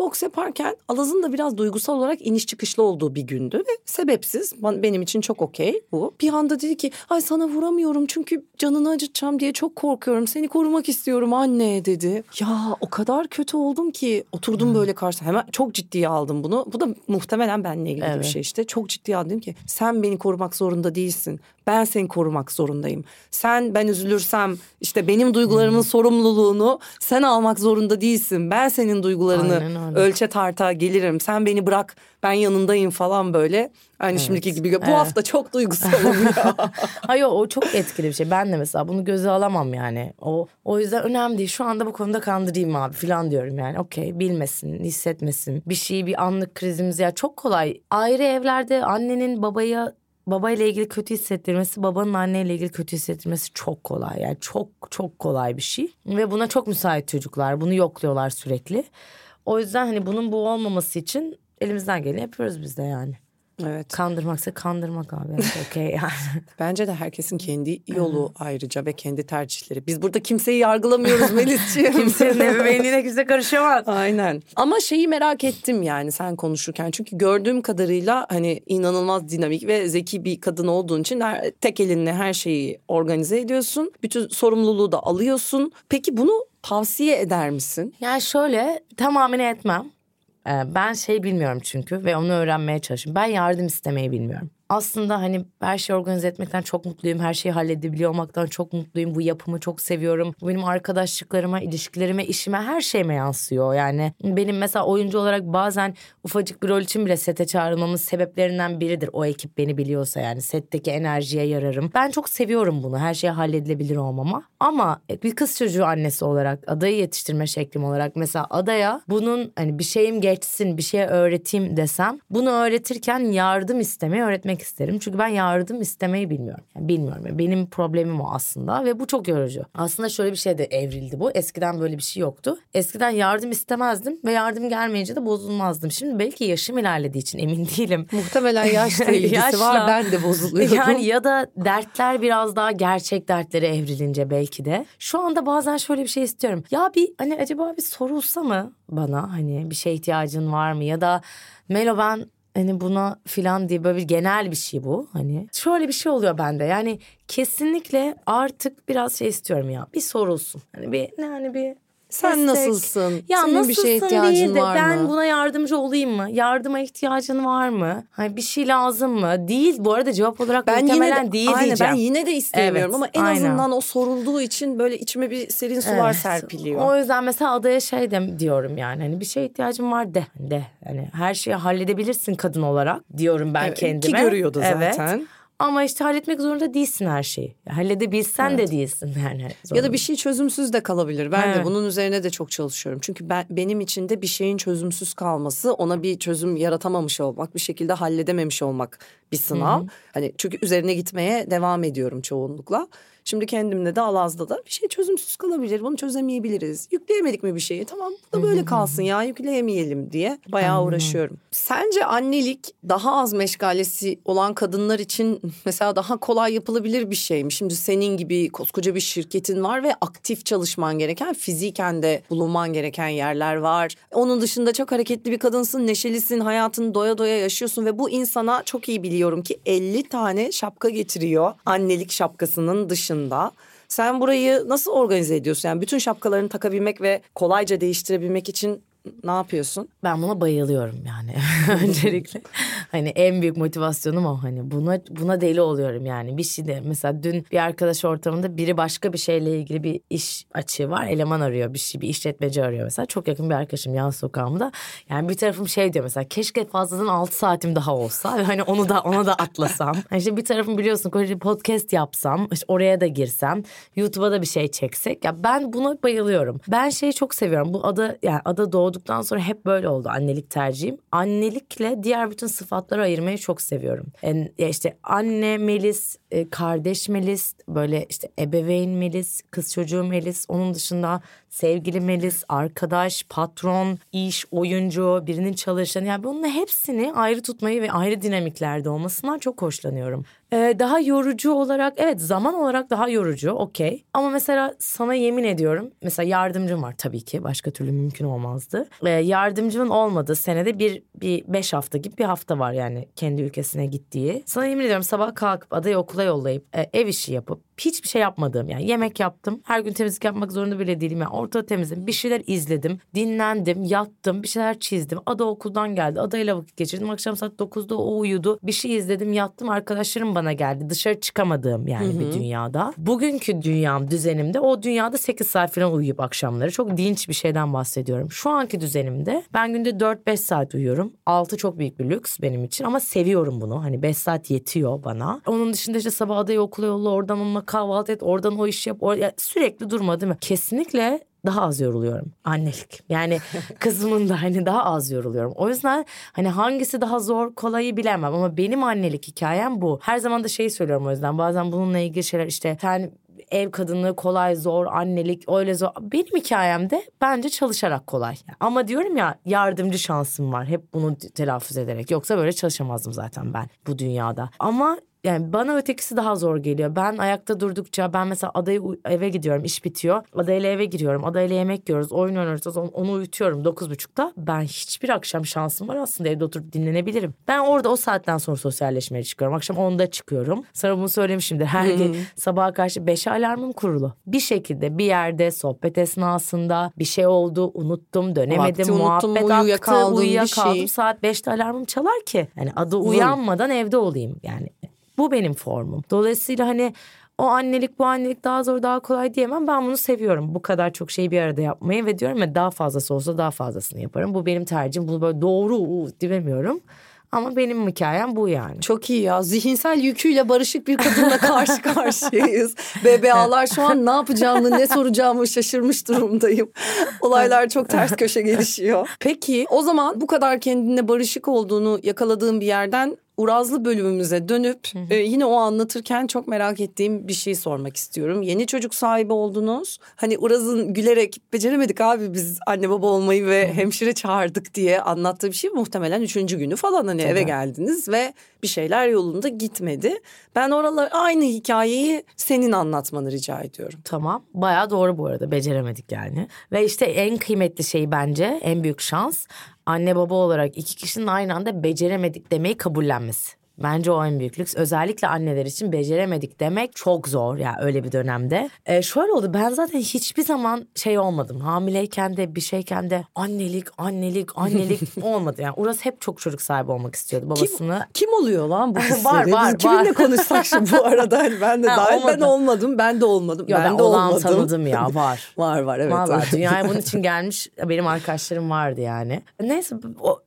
Boks yaparken Alaz'ın da biraz duygusal olarak iniş çıkışlı olduğu bir gündü ve sebepsiz benim için çok okey bu. Bir anda dedi ki ay sana vuramıyorum çünkü canını acıtacağım diye çok korkuyorum seni korumak istiyorum anne dedi. Ya o kadar kötü oldum ki oturdum böyle karşısına hemen çok ciddiye aldım bunu. Bu da muhtemelen benimle ilgili bir Evet. şey işte çok ciddiye aldım ki sen beni korumak zorunda değilsin ben seni korumak zorundayım. Sen ben üzülürsem işte benim duygularımın sorumluluğunu sen almak zorunda değilsin. Ben senin duygularını ölçe tarta gelirim. Sen beni bırak ben yanındayım falan böyle. Aynı şimdiki gibi. Bu Evet. hafta çok duygusalım ya. <laughs> Hayır o çok etkili bir şey. Ben de mesela bunu göze alamam yani. O o yüzden önemli değil. Şu anda bu konuda kandırayım abi falan diyorum yani. Okey bilmesin, hissetmesin. Bir şeyi bir anlık krizimiz ya çok kolay. Ayrı evlerde annenin babaya babayla ilgili kötü hissettirmesi, babanın anneyle ilgili kötü hissettirmesi çok kolay. Yani çok çok kolay bir şey. Ve buna çok müsait çocuklar. Bunu yokluyorlar sürekli. O yüzden hani bunun bu olmaması için elimizden geleni yapıyoruz biz de yani. Evet. Kandırmaksa kandırmak abi. Okey yani. <laughs> Bence de herkesin kendi yolu ayrıca ve kendi tercihleri. Biz burada kimseyi yargılamıyoruz <laughs> Melis'ciğim. Kimsenin ebeveynliğine <laughs> kimse karışamaz. Aynen. Ama şeyi merak ettim yani sen konuşurken. Çünkü gördüğüm kadarıyla hani inanılmaz dinamik ve zeki bir kadın olduğun için her, tek elinle her şeyi organize ediyorsun. Bütün sorumluluğu da alıyorsun. Peki bunu tavsiye eder misin? Yani şöyle tamamen etmem. Ee, Ben şey bilmiyorum çünkü ve onu öğrenmeye çalışıyorum. Ben yardım istemeyi bilmiyorum. Aslında hani her şeyi organize etmekten çok mutluyum. Her şeyi halledebiliyor olmaktan çok mutluyum. Bu yapımı çok seviyorum. Bu benim arkadaşlıklarıma, ilişkilerime, işime, her şeyime yansıyor. Yani benim mesela oyuncu olarak bazen ufacık bir rol için bile sete çağrılmamın sebeplerinden biridir. O ekip beni biliyorsa yani setteki enerjiye yararım. Ben çok seviyorum bunu. Her şey halledilebilir olmama. Ama bir kız çocuğu annesi olarak, adayı yetiştirme şeklim olarak mesela adaya bunun hani bir şeyim geçsin, bir şeye öğreteyim desem bunu öğretirken yardım istemeyi öğretmek isterim. Çünkü ben yardım istemeyi bilmiyorum. Yani bilmiyorum. Yani benim problemim o aslında ve bu çok yorucu. Aslında şöyle bir şey de evrildi bu. Eskiden böyle bir şey yoktu. Eskiden yardım istemezdim ve yardım gelmeyince de bozulmazdım. Şimdi belki yaşım ilerlediği için emin değilim. Muhtemelen <laughs> yaşla ilgisi Yaşla. var. Ben de bozuluyorum. Yani ya da dertler biraz daha gerçek dertlere evrilince belki de. Şu anda bazen şöyle bir şey istiyorum. Ya bir hani acaba bir sorulsa mı bana hani bir şeye ihtiyacın var mı ya da Melo ben hani buna filan diye böyle bir genel bir şey bu hani. Şöyle bir şey oluyor bende yani kesinlikle artık biraz şey istiyorum ya bir sorulsun. Hani bir ne hani bir Sen destek. nasılsın? Ya Senin bir şeye ihtiyacın değil de var ben mı? buna yardımcı olayım mı? Yardıma ihtiyacın var mı? Hani bir şey lazım mı? Değil bu arada cevap olarak Ben muhtemelen yine de, değil aynen, diyeceğim. ben yine de istemiyorum Evet, ama en aynen. azından o sorulduğu için böyle içime bir serin sular Evet. serpiliyor. O yüzden mesela adaya şey de diyorum yani hani bir şeye ihtiyacım var de de hani her şeyi halledebilirsin kadın olarak diyorum ben Evet, ki kendime. görüyordu Evet. Ama işte halletmek zorunda değilsin her şeyi. Halledebilsen de değilsin yani. Ya da bir şey çözümsüz de kalabilir. Ben de Evet. bunun üzerine de çok çalışıyorum. Çünkü ben benim için de bir şeyin çözümsüz kalması, ona bir çözüm yaratamamış olmak, bir şekilde halledememiş olmak bir sınav. Hani çünkü üzerine gitmeye devam ediyorum çoğunlukla. Şimdi kendimde de Alaz'da da bir şey çözümsüz kalabilir. Bunu çözemeyebiliriz. Yükleyemedik mi bir şeyi? Tamam bu da böyle kalsın ya yükleyemeyelim diye bayağı uğraşıyorum. Sence annelik daha az meşgalesi olan kadınlar için mesela daha kolay yapılabilir bir şey mi? Şimdi senin gibi koskoca bir şirketin var ve aktif çalışman gereken, fiziken de bulunman gereken yerler var. Onun dışında çok hareketli bir kadınsın, neşelisin, hayatını doya doya yaşıyorsun ve bu insana çok iyi biliyorum ki 50 tane şapka getiriyor annelik şapkasının dışında. Sen burayı nasıl organize ediyorsun? Yani bütün şapkalarını takabilmek ve kolayca değiştirebilmek için ne yapıyorsun? Ben buna bayılıyorum yani. <laughs> Öncelikle. Hani en büyük motivasyonum o. Hani buna buna deli oluyorum yani. Bir şey de mesela dün bir arkadaş ortamında biri başka bir şeyle ilgili bir iş açığı var. Eleman arıyor bir şey bir işletmeci arıyor mesela. Çok yakın bir arkadaşım yan sokağımda. Yani bir tarafım şey diyor mesela keşke fazladan 6 saatim daha olsa. Hani onu da ona da atlasam. <laughs> Hani işte bir tarafım biliyorsun koca podcast yapsam işte oraya da girsem YouTube'a da bir şey çeksek. Ya ben buna bayılıyorum. Ben şeyi çok seviyorum. Bu ada yani ada doğduktan sonra hep böyle oldu annelik tercihim. Annelikle diğer bütün sıfatları ayırmayı çok seviyorum. Yani ya işte anne Melis e, kardeş Melis böyle işte ebeveyn Melis kız çocuğu Melis onun dışında sevgili Melis arkadaş patron iş oyuncu birinin çalışanı. Yani bunun hepsini ayrı tutmayı ve ayrı dinamiklerde olmasından çok hoşlanıyorum. Ee, daha yorucu olarak evet zaman olarak daha yorucu okey ama mesela sana yemin ediyorum mesela yardımcım var tabii ki başka türlü mümkün olmazdı. Ee, yardımcımın olmadığı senede bir, bir beş hafta gibi bir hafta var yani kendi ülkesine gittiği. Sana yemin ediyorum sabah kalkıp adayı okula yollayıp e, ev işi yapıp hiçbir şey yapmadığım yani yemek yaptım. Her gün temizlik yapmak zorunda bile değilim. Yani ortada temizledim. Bir şeyler izledim. Dinlendim. Yattım. Bir şeyler çizdim. Ada okuldan geldi. Adayla vakit geçirdim. Akşam saat 9'da o uyudu. Bir şey izledim. Yattım. Arkadaşlarım bana geldi. Dışarı çıkamadığım yani bir dünyada. Bugünkü dünyam düzenimde o dünyada 8 saat falan uyuyup akşamları. Çok dinç bir şeyden bahsediyorum. Şu anki düzenimde ben günde 4-5 saat uyuyorum. 6 çok büyük bir lüks benim için ama seviyorum bunu. Hani 5 saat yetiyor bana. Onun dışında işte sabah adayı okula yolla oradan onunla kahvaltı et oradan o işi yap. Or- ya sürekli durma değil mi? Kesinlikle daha az yoruluyorum annelik. Yani <laughs> kızımın da hani daha az yoruluyorum. O yüzden hani hangisi daha zor kolayı bilemem ama benim annelik hikayem bu. Her zaman da şeyi söylüyorum o yüzden bazen bununla ilgili şeyler işte sen ev kadınlığı kolay zor annelik öyle zor. Benim hikayemde bence çalışarak kolay. Ama diyorum ya yardımcı şansım var hep bunu telaffuz ederek. Yoksa böyle çalışamazdım zaten ben bu dünyada. Ama yani bana ötekisi daha zor geliyor. Ben ayakta durdukça ben mesela adayı eve gidiyorum iş bitiyor. Adayla eve giriyorum. Adayla yemek yiyoruz. Oyun oynuyoruz. Onu, onu uyutuyorum dokuz buçukta. Ben hiçbir akşam şansım var aslında evde oturup dinlenebilirim. Ben orada o saatten sonra sosyalleşmeye çıkıyorum. Akşam onda çıkıyorum. Sana bunu söylemişimdir. Her hmm. gün sabaha karşı beşe alarmım kurulu. Bir şekilde bir yerde sohbet esnasında bir şey oldu unuttum dönemedim. Muhabbet unuttum, aktı uyuyakaldım. Şey. Saat beşte alarmım çalar ki. Yani adı uyanmadan evde olayım yani. Bu benim formum. Dolayısıyla hani o annelik bu annelik daha zor daha kolay diyemem. Ben bunu seviyorum. Bu kadar çok şeyi bir arada yapmayı ve diyorum ya daha fazlası olsa daha fazlasını yaparım. Bu benim tercihim. Bunu böyle doğru diyemiyorum. Ama benim hikayem bu yani. Çok iyi ya. Zihinsel yüküyle barışık bir kadınla karşı <laughs> karşıyayız. BBA'lar şu an ne yapacağımı, ne soracağımı şaşırmış durumdayım. Olaylar çok ters köşe gelişiyor. Peki o zaman bu kadar kendine barışık olduğunu yakaladığın bir yerden Urazlı bölümümüze dönüp E, yine o anlatırken çok merak ettiğim bir şey sormak istiyorum. Yeni çocuk sahibi oldunuz. Hani Uraz'ın gülerek beceremedik abi biz anne baba olmayı ve hı hı. hemşire çağırdık diye anlattığı bir şey muhtemelen üçüncü günü falan hani Tabii. eve geldiniz ve bir şeyler yolunda gitmedi. Ben oralar aynı hikayeyi senin anlatmanı rica ediyorum. Tamam. Bayağı doğru bu arada. Beceremedik yani. Ve işte en kıymetli şey bence en büyük şans anne baba olarak iki kişinin aynı anda beceremedik demeyi kabullenmesi. Bence o en büyük lüks. Özellikle anneler için beceremedik demek çok zor ya yani öyle bir dönemde. Ee, şöyle oldu ben zaten hiçbir zaman şey olmadım. Hamileyken de bir şeyken de annelik, annelik, annelik <laughs> olmadı. Yani Uras hep çok çocuk sahibi olmak istiyordu babasını. Kim, kim oluyor lan bu <laughs> var var. Biz kiminle konuşsak şimdi bu <laughs> arada? Hani ben de ha, dahil ben olmadım. Ben de olmadım. Yo, ben, ben de olmadım. tanıdım ya var. var var evet. Valla dünyaya bunun için gelmiş benim arkadaşlarım vardı yani. Neyse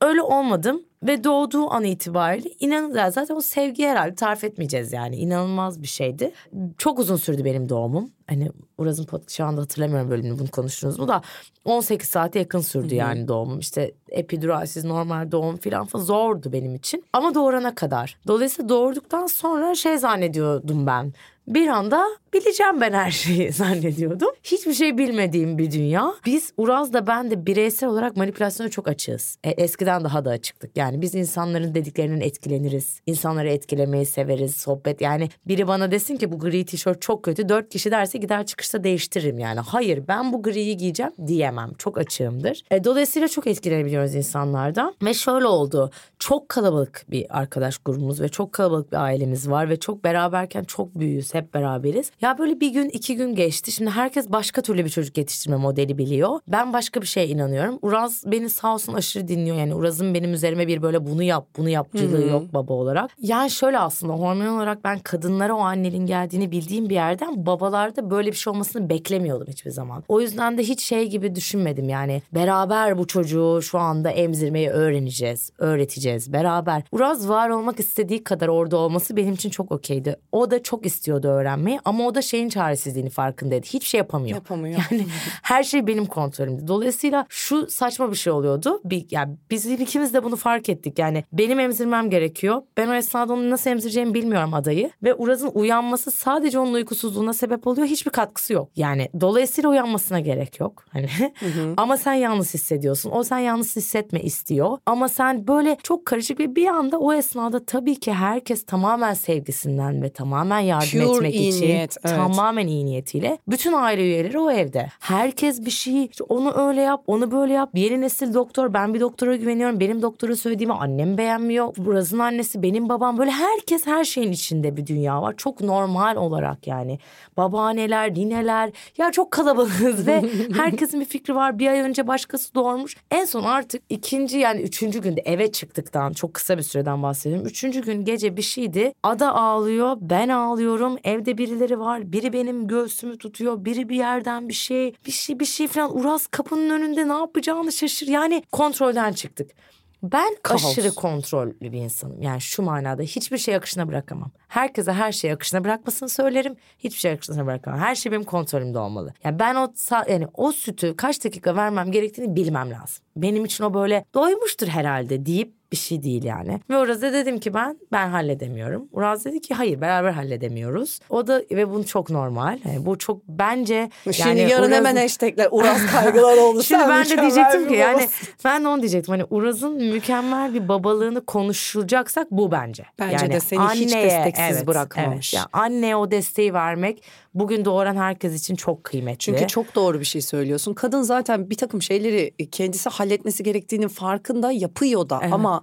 öyle olmadım. Ve doğduğu an itibariyle inanılmaz zaten o sevgi herhalde tarif etmeyeceğiz yani inanılmaz bir şeydi. Çok uzun sürdü benim doğumum. Hani Uraz'ın podcast şu anda hatırlamıyorum bölümünü bunu konuştunuz mu da 18 saate yakın sürdü Hı-hı. yani doğumum. İşte epiduralsiz normal doğum falan falan zordu benim için. Ama doğurana kadar. Dolayısıyla doğurduktan sonra şey zannediyordum ben bir anda bileceğim ben her şeyi <laughs> zannediyordum. Hiçbir şey bilmediğim bir dünya. Biz Uraz da ben de bireysel olarak manipülasyona çok açığız. E, eskiden daha da açıktık. Yani biz insanların dediklerinden etkileniriz. İnsanları etkilemeyi severiz. Sohbet yani biri bana desin ki bu gri tişört çok kötü. Dört kişi derse gider çıkışta değiştiririm yani. Hayır ben bu griyi giyeceğim diyemem. Çok açığımdır. E, dolayısıyla çok etkilenebiliyoruz insanlardan. Ve şöyle oldu. Çok kalabalık bir arkadaş grubumuz ve çok kalabalık bir ailemiz var ve çok beraberken çok büyüyüz. Hep beraberiz. Ya böyle bir gün iki gün geçti. Şimdi herkes başka türlü bir çocuk yetiştirme modeli biliyor. Ben başka bir şeye inanıyorum. Uraz beni sağ olsun aşırı dinliyor. Yani Uraz'ın benim üzerime bir böyle bunu yap bunu yapçılığı Hı-hı. yok baba olarak. Yani şöyle aslında hormon olarak ben kadınlara o anneliğin geldiğini bildiğim bir yerden babalarda böyle bir şey olmasını beklemiyordum hiçbir zaman. O yüzden de hiç şey gibi düşünmedim yani. Beraber bu çocuğu şu anda emzirmeyi öğreneceğiz, öğreteceğiz beraber. Uraz var olmak istediği kadar orada olması benim için çok okeydi. O da çok istiyordu öğrenmeyi ama o da şeyin çaresizliğini farkındaydı. Hiçbir şey yapamıyor. Yapamıyor. Yani <laughs> her şey benim kontrolümde. Dolayısıyla şu saçma bir şey oluyordu. Bir, yani biz ikimiz de bunu fark ettik. Yani benim emzirmem gerekiyor. Ben o esnada onu nasıl emzireceğimi bilmiyorum adayı. Ve Uraz'ın uyanması sadece onun uykusuzluğuna sebep oluyor. Hiçbir katkısı yok. Yani dolayısıyla uyanmasına gerek yok. Hani <laughs> hı hı. ama sen yalnız hissediyorsun. O sen yalnız hissetme istiyor. Ama sen böyle çok karışık bir bir anda o esnada tabii ki herkes tamamen sevgisinden ve tamamen yardım Pure etmek iyi için niyet, evet. tamamen iyi niyetiyle bütün aile üyeleri o evde. Herkes bir şey onu öyle yap, onu böyle yap. Yeni nesil doktor, ben bir doktora güveniyorum. Benim doktora söylediğimi annem beğenmiyor. Buraz'ın annesi, benim babam böyle herkes her şeyin içinde bir dünya var. Çok normal olarak yani. Babaanneler, nineler ya çok kalabalığız ve <laughs> herkesin bir fikri var. Bir ay önce başkası doğurmuş. En son artık ikinci yani üçüncü günde eve çıktıktan çok kısa bir süreden bahsediyorum. Üçüncü gün gece bir şeydi. Ada ağlıyor, ben ağlıyorum. Evde birileri var. Biri benim göğsümü tutuyor. Biri bir yerden bir şey, bir şey bir şey falan. Uras kapının önünde ne yapacağını şaşır. Yani kontrolden çıktık. Ben Kaos. aşırı kontrollü bir insanım. Yani şu manada hiçbir şey akışına bırakamam. Herkese her şey akışına bırakmasını söylerim. Hiçbir şey akışına bırakamam. Her şey benim kontrolümde olmalı. Yani ben o yani o sütü kaç dakika vermem gerektiğini bilmem lazım. Benim için o böyle doymuştur herhalde deyip bir şey değil yani. Ve Uraz'a dedim ki ben ben halledemiyorum. Uraz dedi ki hayır beraber halledemiyoruz. O da ve bunu çok normal. Yani bu çok bence Şimdi yani yarın Uraz'ın- hemen hashtagler Uraz kaygılar <laughs> oldu. Şimdi Sen ben de diyecektim ki yani ben de onu diyecektim. Hani Uraz'ın mükemmel bir babalığını konuşulacaksak bu bence. Bence yani de seni hiç desteksiz bırakmamış. Evet, yani anneye o desteği vermek bugün doğuran herkes için çok kıymetli. Çünkü çok doğru bir şey söylüyorsun. Kadın zaten bir takım şeyleri kendisi halletmesi gerektiğinin farkında yapıyor da ama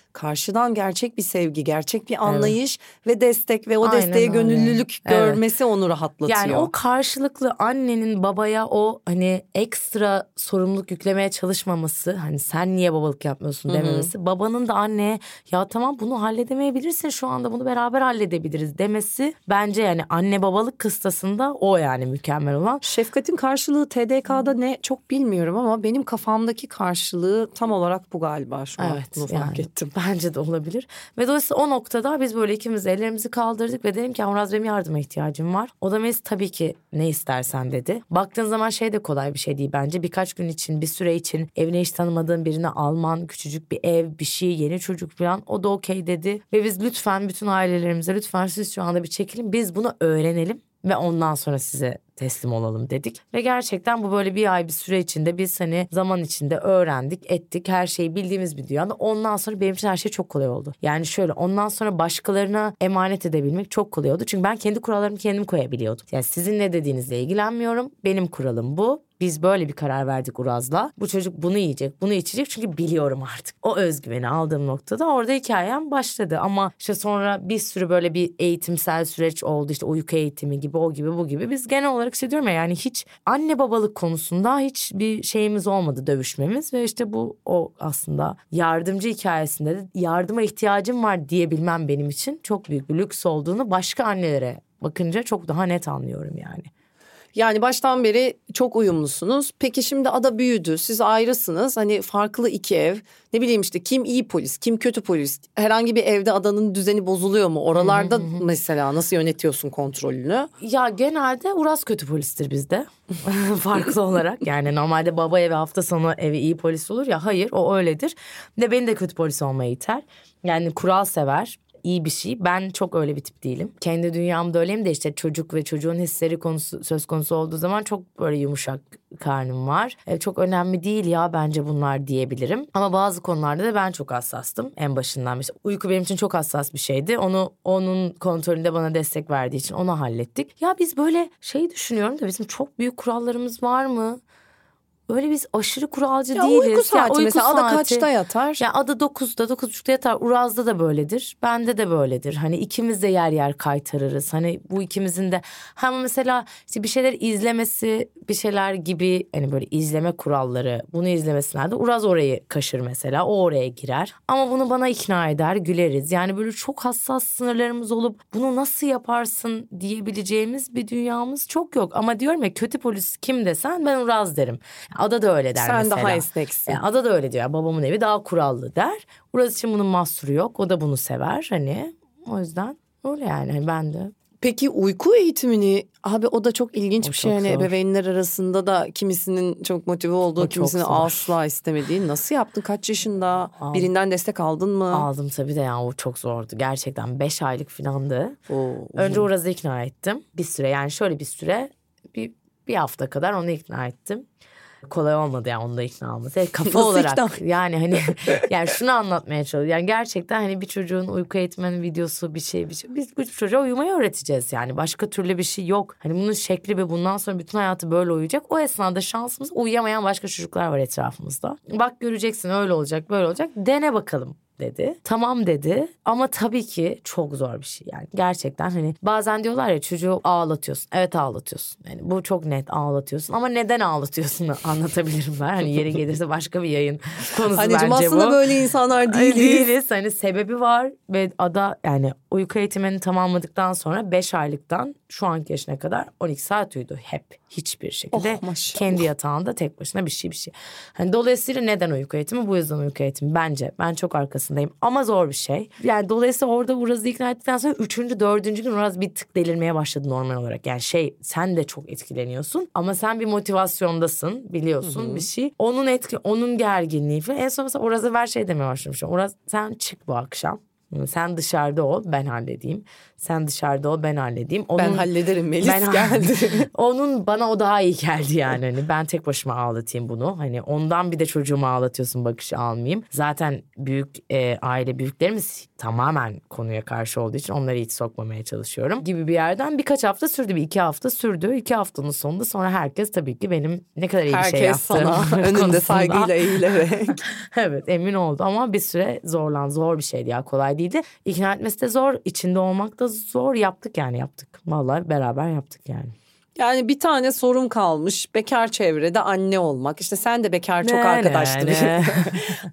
karşıdan gerçek bir sevgi, gerçek bir anlayış ve destek ve o Aynen desteğe öyle. gönüllülük Evet. görmesi onu rahatlatıyor. Yani o karşılıklı annenin babaya o hani ekstra sorumluluk yüklemeye çalışmaması hani sen niye babalık yapmıyorsun dememesi babanın da anneye ya tamam bunu halledemeyebilirsin şu anda bunu beraber halledebiliriz demesi bence yani anne babalık kıstasında o yani mükemmel olan. Şefkatin karşılığı TDK'da ne çok bilmiyorum ama benim kafamdaki karşılığı tam olarak bu galiba şu an. Evet Bunu fark yani ettim. Bence de olabilir. Ve dolayısıyla o noktada biz böyle ikimiz ellerimizi kaldırdık ve dedim ki Muraz benim yardıma ihtiyacım var. O da Melis tabii ki ne istersen dedi. Baktığın zaman şey de kolay bir şey değil bence. Birkaç gün için bir süre için evine hiç tanımadığın birini alman, küçücük bir ev, bir şey, yeni çocuk falan o da okey dedi. Ve biz lütfen bütün ailelerimize lütfen siz şu anda bir çekilin biz bunu öğrenelim ve ondan sonra size teslim olalım dedik. Ve gerçekten bu böyle bir ay bir süre içinde biz hani zaman içinde öğrendik, ettik. Her şeyi bildiğimiz bir dünyada. Ondan sonra benim için her şey çok kolay oldu. Yani şöyle ondan sonra başkalarına emanet edebilmek çok kolay oldu. Çünkü ben kendi kurallarımı kendim koyabiliyordum. Yani sizin ne dediğinizle ilgilenmiyorum. Benim kuralım bu. Biz böyle bir karar verdik Uraz'la. Bu çocuk bunu yiyecek, bunu içecek çünkü biliyorum artık. O özgüveni aldığım noktada orada hikayem başladı. Ama işte sonra bir sürü böyle bir eğitimsel süreç oldu. İşte uyku eğitimi gibi, o gibi, bu gibi. Biz genel olarak işte diyorum ya yani hiç anne babalık konusunda hiç bir şeyimiz olmadı dövüşmemiz. Ve işte bu o aslında yardımcı hikayesinde de yardıma ihtiyacım var diyebilmem benim için çok büyük bir lüks olduğunu başka annelere bakınca çok daha net anlıyorum yani. Yani baştan beri çok uyumlusunuz. Peki şimdi ada büyüdü. Siz ayrısınız. Hani farklı iki ev. Ne bileyim işte kim iyi polis, kim kötü polis. Herhangi bir evde adanın düzeni bozuluyor mu? Oralarda mesela nasıl yönetiyorsun kontrolünü? Ya genelde Uras kötü polistir bizde. <laughs> Farklı olarak. Yani normalde baba evi hafta sonu evi iyi polis olur ya. Hayır o öyledir. Bir De beni de kötü polis olmaya iter. Yani kural sever iyi bir şey. Ben çok öyle bir tip değilim. Kendi dünyamda öyleyim de işte çocuk ve çocuğun hisleri konusu söz konusu olduğu zaman çok böyle yumuşak karnım var. E, çok önemli değil ya bence bunlar diyebilirim. Ama bazı konularda da ben çok hassastım en başından. Mesela uyku benim için çok hassas bir şeydi. Onu onun kontrolünde bana destek verdiği için onu hallettik. Ya biz böyle şey düşünüyorum da bizim çok büyük kurallarımız var mı? Öyle biz aşırı kuralcı Ya değiliz. uyku saati uyku mesela ada saati- kaçta yatar? ya adı 9'da 9.30'da yatar. Uraz'da da böyledir. Bende de böyledir. Hani ikimiz de yer yer kaytarırız. Hani bu ikimizin de hem mesela işte bir şeyler izlemesi bir şeyler gibi hani böyle izleme kuralları bunu izlemesinler de Uraz orayı kaşır mesela. O oraya girer. Ama bunu bana ikna eder güleriz. Yani böyle çok hassas sınırlarımız olup bunu nasıl yaparsın diyebileceğimiz bir dünyamız çok yok. Ama diyorum ya kötü polis kim desen ben Uraz derim. Ada da öyle der Sen mesela. daha esneksin. E, Ada da öyle diyor. Babamın evi daha kurallı der. Uraz için bunun mahsuru yok. O da bunu sever hani. O yüzden öyle yani Hani ben de. Peki uyku eğitimini abi o da çok ilginç O bir şey. Hani zor. ebeveynler arasında da kimisinin çok motive olduğu, O kimisinin asla istemediği. Nasıl yaptın? Kaç yaşında? Aldım. Birinden destek aldın mı? Aldım tabii de yani o çok zordu. Gerçekten beş aylık filandı. Oo, Önce Uraz'ı ikna ettim. Bir süre yani şöyle bir süre bir, bir hafta kadar onu ikna ettim. Kolay olmadı yani onu da ikna olması. Yani kafa Nasıl olarak ikna? yani hani <laughs> yani şunu anlatmaya çalışıyorum. Yani gerçekten hani bir çocuğun uyku eğitmeni videosu bir şey bir şey. Biz bu çocuğa uyumayı öğreteceğiz yani. Başka türlü bir şey yok. Hani bunun şekli ve bundan sonra bütün hayatı böyle uyuyacak. O esnada şansımız uyuyamayan başka çocuklar var etrafımızda. Bak göreceksin öyle olacak böyle olacak. Dene bakalım dedi. Tamam dedi ama tabii ki çok zor bir şey yani. Gerçekten hani bazen diyorlar ya çocuğu ağlatıyorsun. Evet ağlatıyorsun. Yani bu çok net ağlatıyorsun ama neden ağlatıyorsun <laughs> anlatabilirim ben. Hani yeri gelirse başka bir yayın konusu Anneciğim bence aslında bu. böyle insanlar Ay, değiliz. değiliz. Hani sebebi var ve ada yani uyku eğitimini tamamladıktan sonra 5 aylıktan şu anki yaşına kadar 12 saat uyudu hep. Hiçbir şekilde Oh, maşallah. kendi yatağında tek başına bir şey bir şey. Hani dolayısıyla neden uyku eğitimi? Bu yüzden uyku eğitimi bence. Ben çok arkasındayım. Aşamasındayım ama zor bir şey. Yani dolayısıyla orada Uraz'ı ikna ettikten sonra üçüncü, dördüncü gün Uraz bir tık delirmeye başladı normal olarak. Yani şey sen de çok etkileniyorsun ama sen bir motivasyondasın biliyorsun bir şey. Onun etki, onun gerginliği falan. En son mesela Uraz'a ver şey demeye başlamışım. Uraz sen çık bu akşam. Sen dışarıda ol ben halledeyim. Sen dışarıda ol ben halledeyim. Onun, ben hallederim Melis ben- geldi. <laughs> onun bana o daha iyi geldi yani. Hani ben tek başıma ağlatayım bunu. Hani ondan bir de çocuğumu ağlatıyorsun bakışı almayayım. Zaten büyük e, aile büyüklerimiz tamamen konuya karşı olduğu için onları hiç sokmamaya çalışıyorum. Gibi bir yerden birkaç hafta sürdü. Bir iki hafta sürdü. İki haftanın sonunda sonra herkes tabii ki benim ne kadar iyi bir şey Herkes yaptığım sana <laughs> <laughs> önünde konusunda- saygıyla eğilerek. evet emin oldu ama bir süre zorlan zor bir şeydi ya kolay değildi. İkna etmesi de zor içinde olmak da zor yaptık yani yaptık. Vallahi beraber yaptık yani. Yani bir tane sorun kalmış. Bekar çevrede anne olmak. İşte sen de bekar çok Ne, arkadaştır. ne,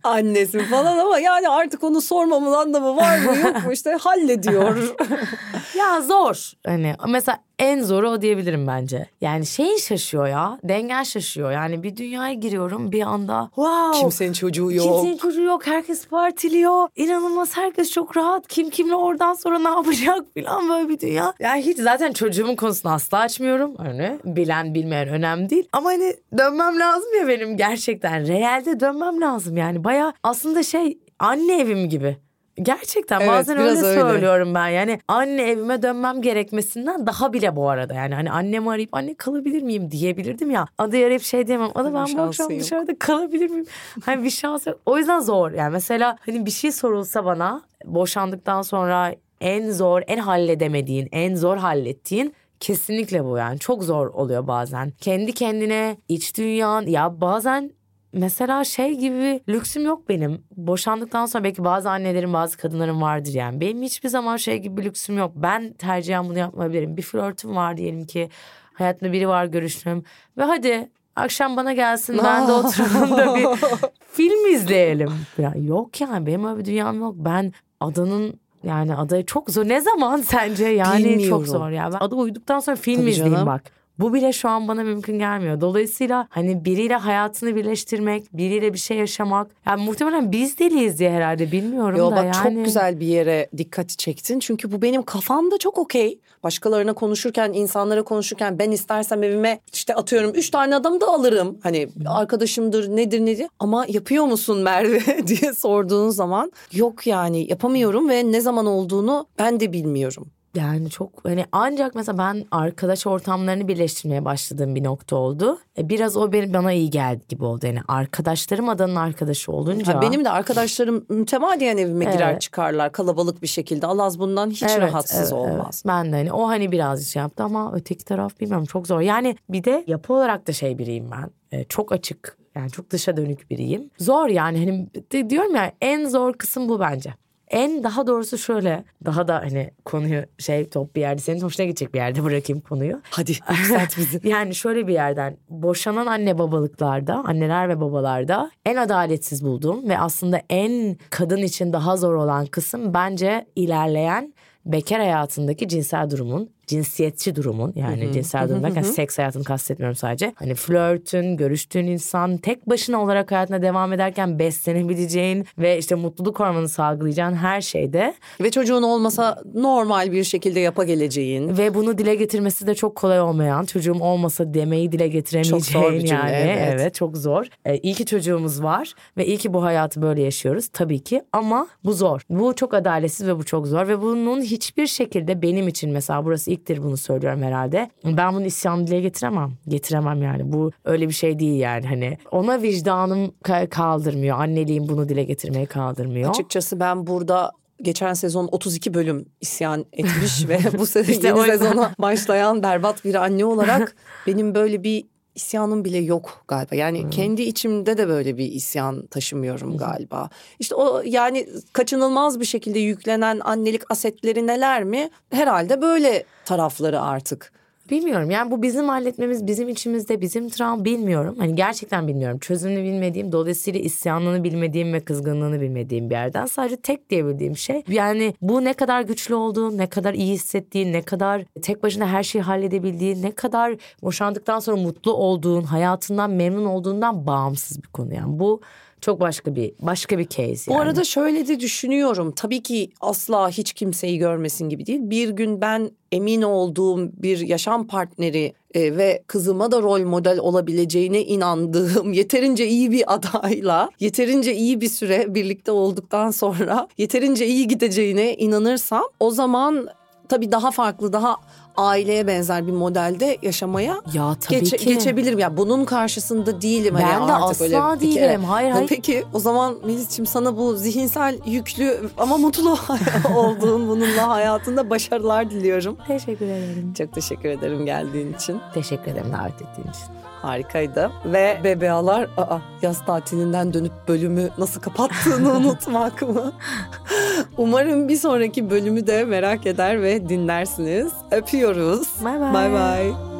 Annesin falan ama yani artık onu sormamın anlamı var mı yok mu? İşte hallediyor. <laughs> Ya zor hani mesela en zoru o diyebilirim bence. Yani şeyin şaşıyor ya dengen şaşıyor yani bir dünyaya giriyorum bir anda wow. Kimsenin çocuğu yok. Kimsenin çocuğu yok. Herkes partiliyor. İnanılmaz herkes çok rahat. Kim kimle oradan sonra ne yapacak <laughs> falan böyle bir dünya. Yani hiç zaten çocuğumun konusunu asla açmıyorum. Hani bilen bilmeyen önemli değil. Ama hani dönmem lazım ya benim gerçekten. Realde dönmem lazım yani. Baya aslında şey anne evim gibi. Gerçekten Evet, bazen öyle, öyle. söylüyorum ben. Yani anne evime dönmem gerekmesinden daha bile bu arada. Yani hani annemi arayıp anne kalabilir miyim diyebilirdim ya. Adı arayıp şey diyemem. Adı ben bu akşam yok. dışarıda kalabilir miyim? Hani bir şans yok. O yüzden zor. Yani mesela hani bir şey sorulsa bana boşandıktan sonra en zor, en halledemediğin, en zor hallettiğin kesinlikle bu yani. Çok zor oluyor bazen. Kendi kendine, iç dünyan ya bazen Mesela şey gibi lüksüm yok benim. Boşandıktan sonra belki bazı annelerin bazı kadınların vardır yani. Benim hiçbir zaman şey gibi bir lüksüm yok. Ben tercihen bunu yapmayabilirim. Bir flörtüm var diyelim ki. Hayatımda biri var görüştüğüm. Ve hadi akşam bana gelsin ben de oturalım da bir <laughs> film izleyelim. Ya yok yani benim öyle bir dünyam yok. Ben adanın yani adayı çok zor. Ne zaman sence? Yani Bilmiyorum. çok zor ya. Ben ada uyuduktan sonra film Tabii izleyeyim canım. bak. Bu bile şu an bana mümkün gelmiyor. Dolayısıyla hani biriyle hayatını birleştirmek, biriyle bir şey yaşamak. Yani muhtemelen biz deliyiz diye herhalde bilmiyorum Yo da bak yani. çok güzel bir yere dikkati çektin. Çünkü bu benim kafamda çok okey. Başkalarına konuşurken, insanlara konuşurken ben istersem evime işte atıyorum üç tane adam da alırım. Hani arkadaşımdır nedir nedir. Ama yapıyor musun Merve <laughs> diye sorduğun zaman yok yani yapamıyorum ve ne zaman olduğunu ben de bilmiyorum. Yani çok hani ancak mesela ben arkadaş ortamlarını birleştirmeye başladığım bir nokta oldu. E, biraz o benim bana iyi geldi gibi oldu. Yani arkadaşlarım adanın arkadaşı olunca. Ha, benim de arkadaşlarım mütemadiyen evime girer Evet. çıkarlar kalabalık bir şekilde. Alaz bundan hiç Evet, rahatsız evet, olmaz. evet. Ben de hani o hani birazcık şey yaptı ama öteki taraf bilmiyorum çok zor. Yani bir de yapı olarak da şey biriyim ben. E, çok açık yani çok dışa dönük biriyim. Zor yani hani diyorum ya en zor kısım bu bence. En daha doğrusu şöyle daha da hani konuyu şey top bir yerde senin hoşuna gidecek bir yerde bırakayım konuyu. Hadi <laughs> yükselt bizi. Yani şöyle bir yerden boşanan anne babalıklarda, anneler ve babalarda en adaletsiz bulduğum ve aslında en kadın için daha zor olan kısım bence ilerleyen bekar hayatındaki cinsel durumun, cinsiyetçi durumun yani cinsel durum derken seks hayatını kastetmiyorum sadece. Hani flörtün, görüştüğün insan tek başına olarak hayatına devam ederken beslenebileceğin ve işte mutluluk hormonu salgılayacağın her şeyde Ve çocuğun olmasa normal bir şekilde yapa geleceğin. ve bunu dile getirmesi de çok kolay olmayan çocuğum olmasa demeyi dile getiremeyeceğin Çok zor bir cümle, yani evet. çok zor. Ee, iyi ki çocuğumuz var ve iyi ki bu hayatı böyle yaşıyoruz tabii ki ama bu zor. Bu çok adaletsiz ve bu çok zor ve bunun hiçbir şekilde benim için mesela burası ilktir bunu söylüyorum herhalde. Ben bunu isyan dile getiremem. Getiremem yani. Bu öyle bir şey değil yani hani ona vicdanım ka- kaldırmıyor. Anneliğim bunu dile getirmeye kaldırmıyor. Açıkçası ben burada geçen sezon 32 bölüm isyan etmiş <laughs> ve bu sene İşte yeni sezona başlayan berbat bir anne olarak benim böyle bir isyanım bile yok galiba. Yani kendi içimde de böyle bir isyan taşımıyorum galiba. İşte o yani kaçınılmaz bir şekilde yüklenen annelik asetleri neler mi? Herhalde böyle tarafları artık. Bilmiyorum yani bu bizim halletmemiz bizim içimizde bizim travma bilmiyorum. Hani gerçekten bilmiyorum. Çözümünü bilmediğim dolayısıyla isyanını bilmediğim ve kızgınlığını bilmediğim bir yerden sadece tek diyebildiğim şey. Yani bu ne kadar güçlü olduğun, ne kadar iyi hissettiğin, ne kadar tek başına her şeyi halledebildiğin, ne kadar boşandıktan sonra mutlu olduğun, hayatından memnun olduğundan bağımsız bir konu. Yani bu çok başka bir başka bir case Bu yani. arada şöyle de düşünüyorum. Tabii ki asla hiç kimseyi görmesin gibi değil. Bir gün ben emin olduğum bir yaşam partneri e, ve kızıma da rol model olabileceğine inandığım <laughs> yeterince iyi bir adayla yeterince iyi bir süre birlikte olduktan sonra yeterince iyi gideceğine inanırsam o zaman tabii daha farklı daha aileye benzer bir modelde yaşamaya ya tabii geçe- ki. geçebilirim. Ya bunun karşısında değilim. Hani Ben de artık asla öyle değilim. kere. Hayır, hayır. Peki o zaman Melis'ciğim sana bu zihinsel yüklü ama mutlu <laughs> olduğun bununla hayatında başarılar diliyorum. Teşekkür ederim. Çok teşekkür ederim geldiğin için. Teşekkür ederim davet ettiğin için. Harikaydı. Ve BBA'lar aa, yaz tatilinden dönüp bölümü nasıl kapattığını <laughs> unutmak mı? Umarım bir sonraki bölümü de merak eder ve dinlersiniz. Öpüyoruz. Bye bye. Bye bye.